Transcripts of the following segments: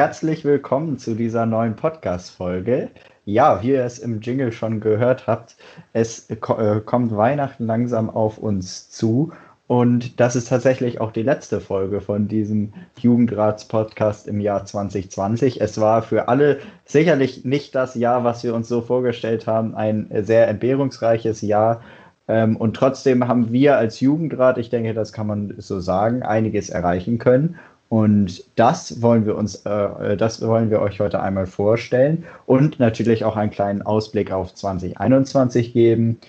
Herzlich willkommen zu dieser neuen Podcast-Folge. Ja, wie ihr es im Jingle schon gehört habt, es äh, kommt Weihnachten langsam auf uns zu. Und das ist tatsächlich auch die letzte Folge von diesem Jugendrats-Podcast im Jahr 2020. Es war für alle sicherlich nicht das Jahr, was wir uns so vorgestellt haben, ein sehr entbehrungsreiches Jahr. Ähm, und trotzdem haben wir als Jugendrat, ich denke, das kann man so sagen, einiges erreichen können. Und das wollen wir uns, äh, das wollen wir euch heute einmal vorstellen und natürlich auch einen kleinen Ausblick auf 2021 geben.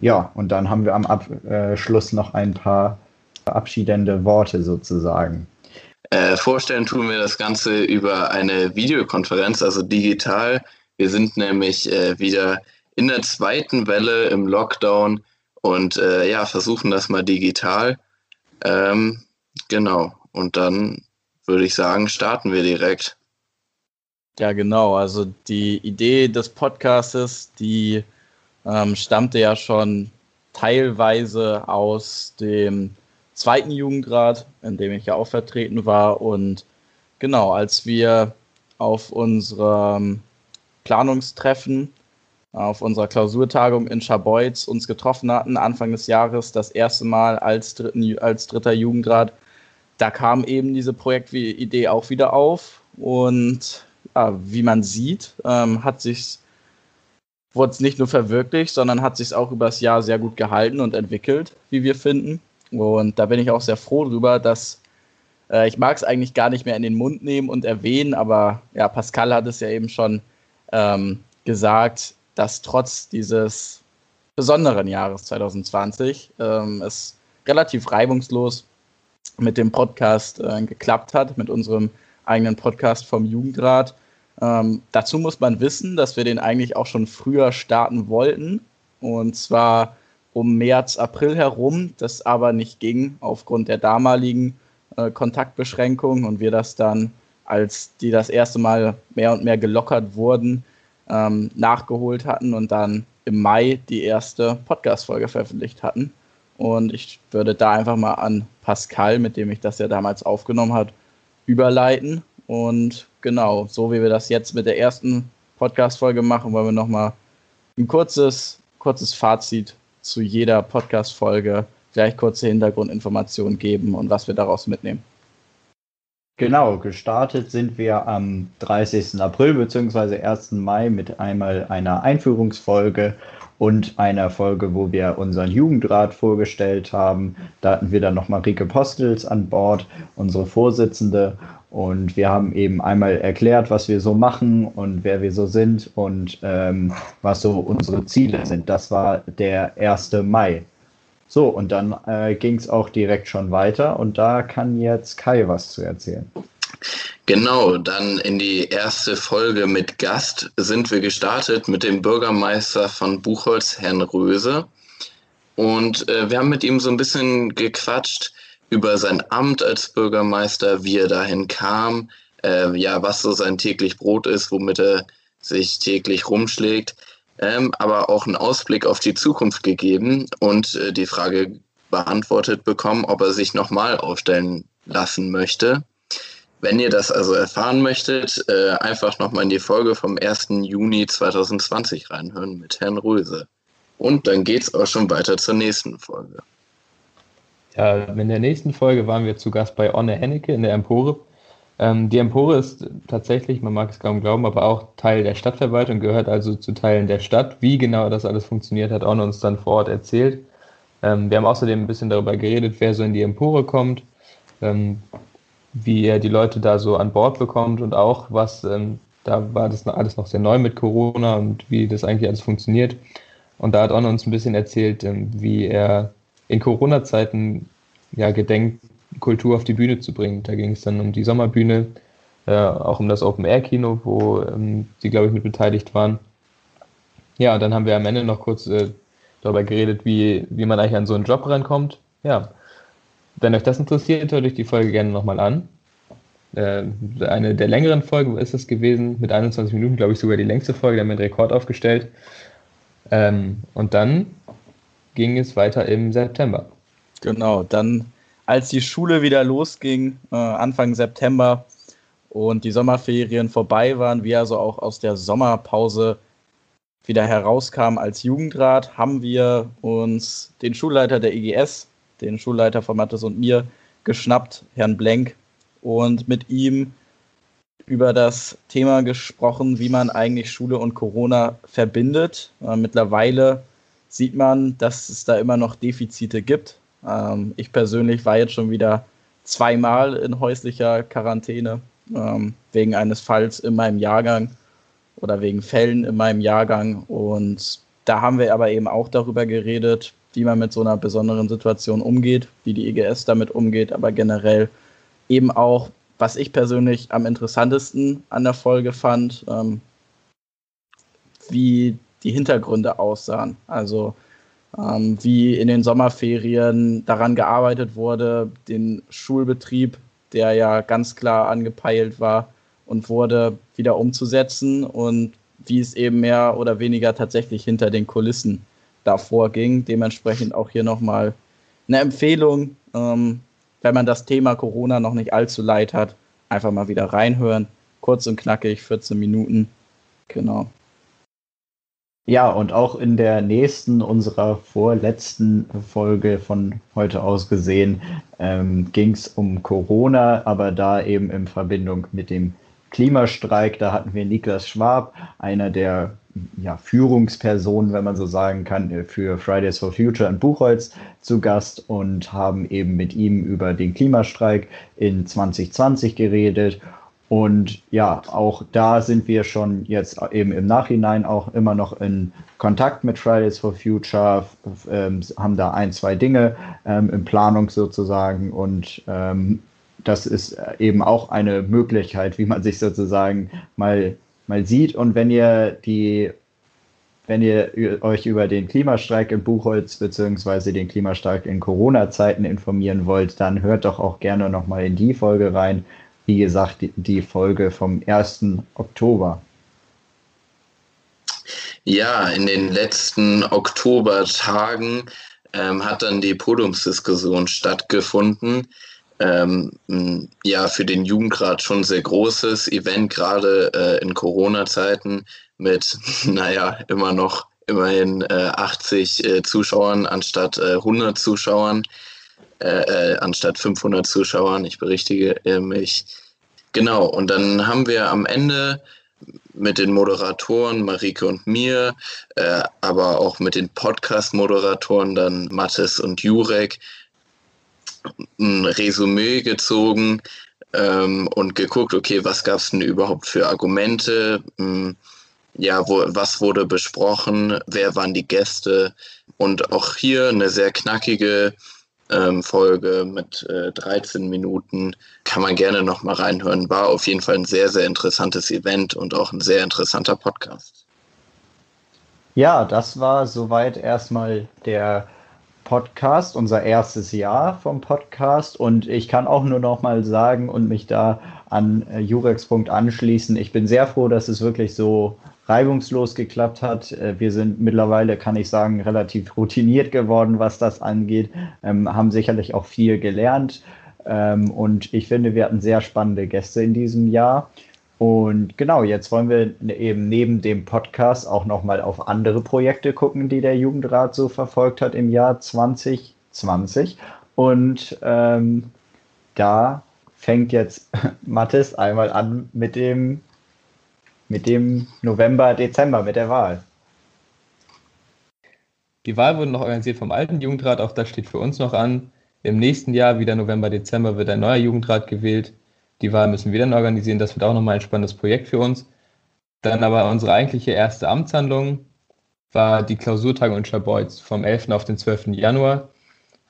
Ja, und dann haben wir am Abschluss noch ein paar verabschiedende Worte sozusagen. Äh, vorstellen tun wir das Ganze über eine Videokonferenz, also digital. Wir sind nämlich äh, wieder in der zweiten Welle im Lockdown und äh, ja, versuchen das mal digital. Ähm, genau. Und dann würde ich sagen, starten wir direkt. Ja, genau. Also die Idee des Podcastes, die ähm, stammte ja schon teilweise aus dem zweiten Jugendrat, in dem ich ja auch vertreten war. Und genau, als wir auf unserem Planungstreffen, auf unserer Klausurtagung in Scharbeutz uns getroffen hatten, Anfang des Jahres, das erste Mal als, dritten, als dritter Jugendrat, da kam eben diese Projektidee auch wieder auf und ja, wie man sieht, ähm, hat sich wurde es nicht nur verwirklicht, sondern hat sich auch übers Jahr sehr gut gehalten und entwickelt, wie wir finden. Und da bin ich auch sehr froh drüber, dass äh, ich mag es eigentlich gar nicht mehr in den Mund nehmen und erwähnen, aber ja, Pascal hat es ja eben schon ähm, gesagt, dass trotz dieses besonderen Jahres 2020 ähm, es relativ reibungslos mit dem Podcast äh, geklappt hat, mit unserem eigenen Podcast vom Jugendrat. Ähm, dazu muss man wissen, dass wir den eigentlich auch schon früher starten wollten. Und zwar um März, April herum, das aber nicht ging aufgrund der damaligen äh, Kontaktbeschränkungen und wir das dann, als die das erste Mal mehr und mehr gelockert wurden, ähm, nachgeholt hatten und dann im Mai die erste Podcast-Folge veröffentlicht hatten. Und ich würde da einfach mal an Pascal, mit dem ich das ja damals aufgenommen habe, überleiten. Und genau, so wie wir das jetzt mit der ersten Podcast-Folge machen, wollen wir nochmal ein kurzes, kurzes Fazit zu jeder Podcast-Folge, vielleicht kurze Hintergrundinformationen geben und was wir daraus mitnehmen. Genau, gestartet sind wir am 30. April bzw. 1. Mai mit einmal einer Einführungsfolge und einer Folge, wo wir unseren Jugendrat vorgestellt haben. Da hatten wir dann noch Marike Postels an Bord, unsere Vorsitzende. Und wir haben eben einmal erklärt, was wir so machen und wer wir so sind und ähm, was so unsere Ziele sind. Das war der 1. Mai. So, und dann äh, ging es auch direkt schon weiter und da kann jetzt Kai was zu erzählen. Genau, dann in die erste Folge mit Gast sind wir gestartet mit dem Bürgermeister von Buchholz, Herrn Röse. Und äh, wir haben mit ihm so ein bisschen gequatscht über sein Amt als Bürgermeister, wie er dahin kam, äh, ja, was so sein täglich Brot ist, womit er sich täglich rumschlägt, ähm, aber auch einen Ausblick auf die Zukunft gegeben und äh, die Frage beantwortet bekommen, ob er sich nochmal aufstellen lassen möchte. Wenn ihr das also erfahren möchtet, äh, einfach nochmal in die Folge vom 1. Juni 2020 reinhören mit Herrn Röse. Und dann geht es auch schon weiter zur nächsten Folge. Ja, in der nächsten Folge waren wir zu Gast bei Onne Hennecke in der Empore. Ähm, die Empore ist tatsächlich, man mag es kaum glauben, aber auch Teil der Stadtverwaltung, gehört also zu Teilen der Stadt. Wie genau das alles funktioniert, hat Onne uns dann vor Ort erzählt. Ähm, wir haben außerdem ein bisschen darüber geredet, wer so in die Empore kommt, ähm, wie er die Leute da so an Bord bekommt und auch was, ähm, da war das alles noch sehr neu mit Corona und wie das eigentlich alles funktioniert. Und da hat Onne uns ein bisschen erzählt, ähm, wie er in Corona-Zeiten ja gedenkt, Kultur auf die Bühne zu bringen. Da ging es dann um die Sommerbühne, äh, auch um das Open-Air-Kino, wo ähm, sie, glaube ich, mit beteiligt waren. Ja, und dann haben wir am Ende noch kurz äh, darüber geredet, wie, wie man eigentlich an so einen Job rankommt. Ja, wenn euch das interessiert, hört euch die Folge gerne nochmal an. Äh, eine der längeren Folgen ist es gewesen, mit 21 Minuten, glaube ich, sogar die längste Folge, da haben wir einen Rekord aufgestellt. Ähm, und dann ging es weiter im September. Genau, dann als die Schule wieder losging, äh, Anfang September, und die Sommerferien vorbei waren, wir also auch aus der Sommerpause wieder herauskamen als Jugendrat, haben wir uns den Schulleiter der EGS, den Schulleiter von Mattes und mir, geschnappt, Herrn Blenk, und mit ihm über das Thema gesprochen, wie man eigentlich Schule und Corona verbindet. Äh, mittlerweile sieht man, dass es da immer noch Defizite gibt. Ähm, ich persönlich war jetzt schon wieder zweimal in häuslicher Quarantäne ähm, wegen eines Falls in meinem Jahrgang oder wegen Fällen in meinem Jahrgang. Und da haben wir aber eben auch darüber geredet, wie man mit so einer besonderen Situation umgeht, wie die EGS damit umgeht, aber generell eben auch, was ich persönlich am interessantesten an der Folge fand, ähm, wie die Hintergründe aussahen. Also ähm, wie in den Sommerferien daran gearbeitet wurde, den Schulbetrieb, der ja ganz klar angepeilt war und wurde, wieder umzusetzen und wie es eben mehr oder weniger tatsächlich hinter den Kulissen davor ging. Dementsprechend auch hier nochmal eine Empfehlung, ähm, wenn man das Thema Corona noch nicht allzu leid hat, einfach mal wieder reinhören. Kurz und knackig, 14 Minuten. Genau. Ja, und auch in der nächsten, unserer vorletzten Folge von heute aus gesehen, ähm, ging es um Corona, aber da eben in Verbindung mit dem Klimastreik. Da hatten wir Niklas Schwab, einer der ja, Führungspersonen, wenn man so sagen kann, für Fridays for Future in Buchholz zu Gast und haben eben mit ihm über den Klimastreik in 2020 geredet. Und ja, auch da sind wir schon jetzt eben im Nachhinein auch immer noch in Kontakt mit Fridays for Future, ähm, haben da ein, zwei Dinge ähm, in Planung sozusagen und ähm, das ist eben auch eine Möglichkeit, wie man sich sozusagen mal, mal sieht. Und wenn ihr die, wenn ihr euch über den Klimastreik in Buchholz beziehungsweise den Klimastreik in Corona-Zeiten informieren wollt, dann hört doch auch gerne nochmal in die Folge rein. Wie gesagt, die, die Folge vom 1. Oktober. Ja, in den letzten Oktobertagen ähm, hat dann die Podiumsdiskussion stattgefunden ähm, ja für den Jugendrat schon sehr großes Event, gerade äh, in Corona-Zeiten mit, naja, immer noch immerhin äh, 80 äh, Zuschauern anstatt 100 äh, Zuschauern, äh, äh, anstatt 500 Zuschauern, ich berichtige mich. Genau, und dann haben wir am Ende mit den Moderatoren, Marike und mir, aber auch mit den Podcast-Moderatoren, dann Mathis und Jurek, ein Resümee gezogen ähm, und geguckt, okay, was gab es denn überhaupt für Argumente? Ähm, ja, wo, was wurde besprochen? Wer waren die Gäste? Und auch hier eine sehr knackige ähm, Folge mit äh, 13 Minuten. Kann man gerne nochmal reinhören. War auf jeden Fall ein sehr, sehr interessantes Event und auch ein sehr interessanter Podcast. Ja, das war soweit erstmal der Podcast, unser erstes Jahr vom Podcast. Und ich kann auch nur noch mal sagen und mich da an äh, Jurex anschließen. Ich bin sehr froh, dass es wirklich so reibungslos geklappt hat. Äh, wir sind mittlerweile, kann ich sagen, relativ routiniert geworden, was das angeht, ähm, haben sicherlich auch viel gelernt. Ähm, und ich finde, wir hatten sehr spannende Gäste in diesem Jahr. Und genau, jetzt wollen wir ne, eben neben dem Podcast auch nochmal auf andere Projekte gucken, die der Jugendrat so verfolgt hat im Jahr 2020. Und ähm, da fängt jetzt Mathis einmal an mit dem, mit dem November, Dezember, mit der Wahl. Die Wahl wurde noch organisiert vom alten Jugendrat, auch das steht für uns noch an. Im nächsten Jahr, wieder November, Dezember, wird ein neuer Jugendrat gewählt. Die Wahl müssen wir dann organisieren. Das wird auch nochmal ein spannendes Projekt für uns. Dann aber unsere eigentliche erste Amtshandlung war die Klausurtagung in Scharbeutz. Vom 11. auf den 12. Januar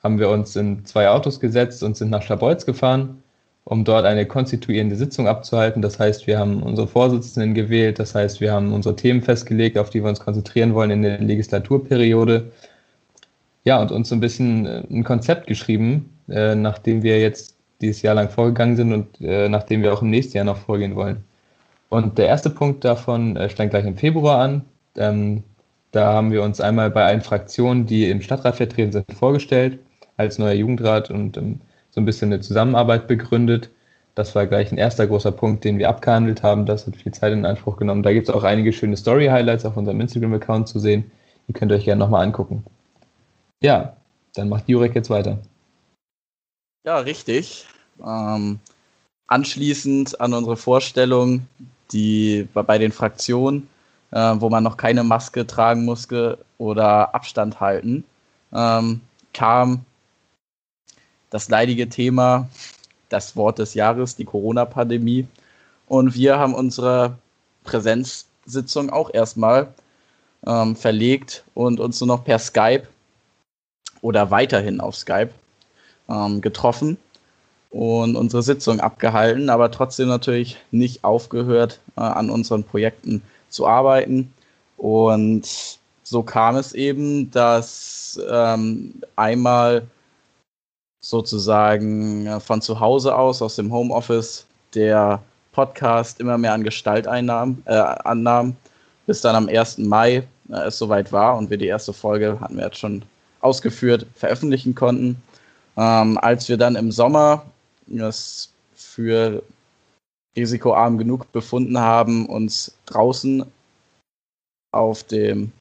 haben wir uns in zwei Autos gesetzt und sind nach Scharbeutz gefahren, um dort eine konstituierende Sitzung abzuhalten. Das heißt, wir haben unsere Vorsitzenden gewählt. Das heißt, wir haben unsere Themen festgelegt, auf die wir uns konzentrieren wollen in der Legislaturperiode. Ja, und uns so ein bisschen äh, ein Konzept geschrieben, äh, nachdem wir jetzt dieses Jahr lang vorgegangen sind und äh, nachdem wir auch im nächsten Jahr noch vorgehen wollen. Und der erste Punkt davon äh, stand gleich im Februar an. Ähm, da haben wir uns einmal bei allen Fraktionen, die im Stadtrat vertreten sind, vorgestellt als neuer Jugendrat und ähm, so ein bisschen eine Zusammenarbeit begründet. Das war gleich ein erster großer Punkt, den wir abgehandelt haben. Das hat viel Zeit in Anspruch genommen. Da gibt es auch einige schöne Story-Highlights auf unserem Instagram-Account zu sehen. Die könnt ihr euch gerne nochmal angucken. Ja, dann macht Jurek jetzt weiter. Ja, richtig. Ähm, anschließend an unsere Vorstellung, die bei den Fraktionen, äh, wo man noch keine Maske tragen musste oder Abstand halten, ähm, kam das leidige Thema das Wort des Jahres, die Corona-Pandemie. Und wir haben unsere Präsenzsitzung auch erstmal ähm, verlegt und uns nur noch per Skype oder weiterhin auf Skype ähm, getroffen und unsere Sitzung abgehalten, aber trotzdem natürlich nicht aufgehört, äh, an unseren Projekten zu arbeiten. Und so kam es eben, dass ähm, einmal sozusagen äh, von zu Hause aus, aus dem Homeoffice, der Podcast immer mehr an Gestalt einnahm, äh, annahm, bis dann am 1. Mai äh, es soweit war und wir die erste Folge, hatten wir jetzt schon ausgeführt, veröffentlichen konnten. Ähm, als wir dann im Sommer es für risikoarm genug befunden haben, uns draußen auf dem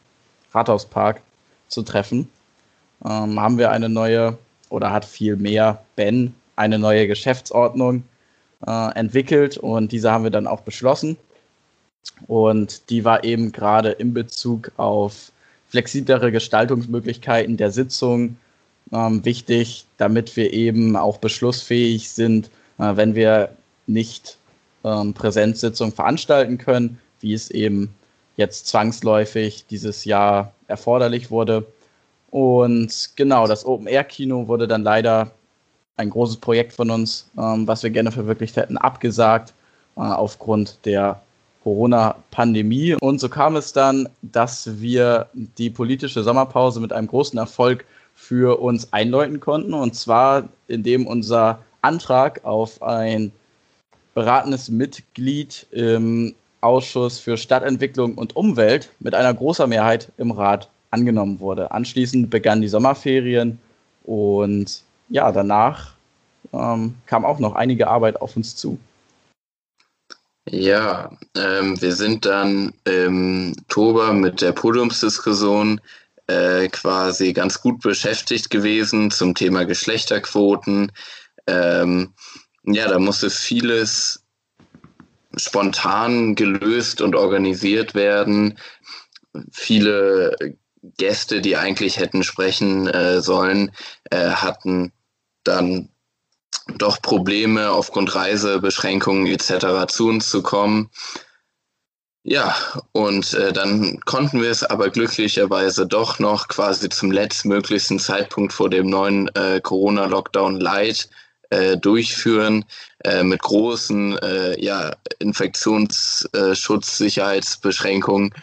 Rathauspark zu treffen, ähm, haben wir eine neue oder hat vielmehr Ben eine neue Geschäftsordnung äh, entwickelt und diese haben wir dann auch beschlossen. Und die war eben gerade in Bezug auf flexiblere Gestaltungsmöglichkeiten der Sitzung ähm, wichtig, damit wir eben auch beschlussfähig sind, äh, wenn wir nicht ähm, Präsenzsitzungen veranstalten können, wie es eben jetzt zwangsläufig dieses Jahr erforderlich wurde. Und genau, das Open-Air-Kino wurde dann leider ein großes Projekt von uns, ähm, was wir gerne verwirklicht hätten, abgesagt äh, aufgrund der Corona-Pandemie. Und so kam es dann, dass wir die politische Sommerpause mit einem großen Erfolg für uns einläuten konnten. Und zwar, indem unser Antrag auf ein beratendes Mitglied im Ausschuss für Stadtentwicklung und Umwelt mit einer großen Mehrheit im Rat angenommen wurde. Anschließend begannen die Sommerferien und ja, danach ähm, kam auch noch einige Arbeit auf uns zu. Ja, ähm, wir sind dann im Oktober mit der Podiumsdiskussion äh, quasi ganz gut beschäftigt gewesen zum Thema Geschlechterquoten. Ähm, ja, da musste vieles spontan gelöst und organisiert werden. Viele Gäste, die eigentlich hätten sprechen äh, sollen, äh, hatten dann doch Probleme aufgrund Reisebeschränkungen etc. zu uns zu kommen. Ja, und äh, dann konnten wir es aber glücklicherweise doch noch quasi zum letztmöglichsten Zeitpunkt vor dem neuen äh, Corona-Lockdown Light äh, durchführen, äh, mit großen äh, ja, Infektionsschutzsicherheitsbeschränkungen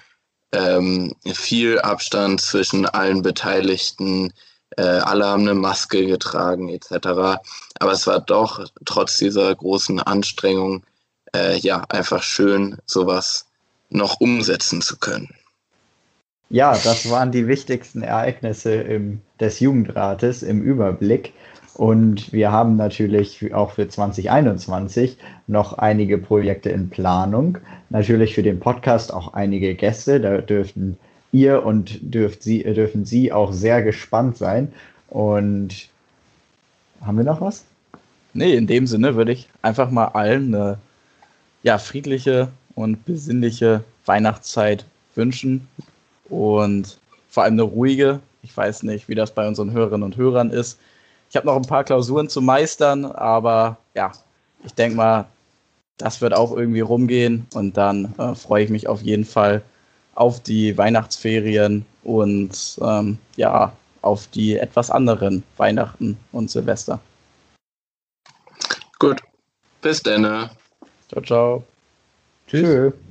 ähm, viel Abstand zwischen allen Beteiligten, äh, alle haben eine Maske getragen etc. Aber es war doch trotz dieser großen Anstrengung äh, ja einfach schön, sowas noch umsetzen zu können. Ja, das waren die wichtigsten Ereignisse im, des Jugendrates im Überblick. Und wir haben natürlich auch für 2021 noch einige Projekte in Planung. Natürlich für den Podcast auch einige Gäste. Da dürften ihr und dürft sie, dürfen Sie auch sehr gespannt sein. Und haben wir noch was? Nee, in dem Sinne würde ich einfach mal allen eine ja, friedliche und besinnliche Weihnachtszeit wünschen und vor allem eine ruhige. Ich weiß nicht, wie das bei unseren Hörerinnen und Hörern ist. Ich habe noch ein paar Klausuren zu meistern, aber ja, ich denke mal, das wird auch irgendwie rumgehen und dann äh, freue ich mich auf jeden Fall auf die Weihnachtsferien und ähm, ja, auf die etwas anderen Weihnachten und Silvester. Gut, bis dann. Ciao, ciao. Tschüss. Tschüss.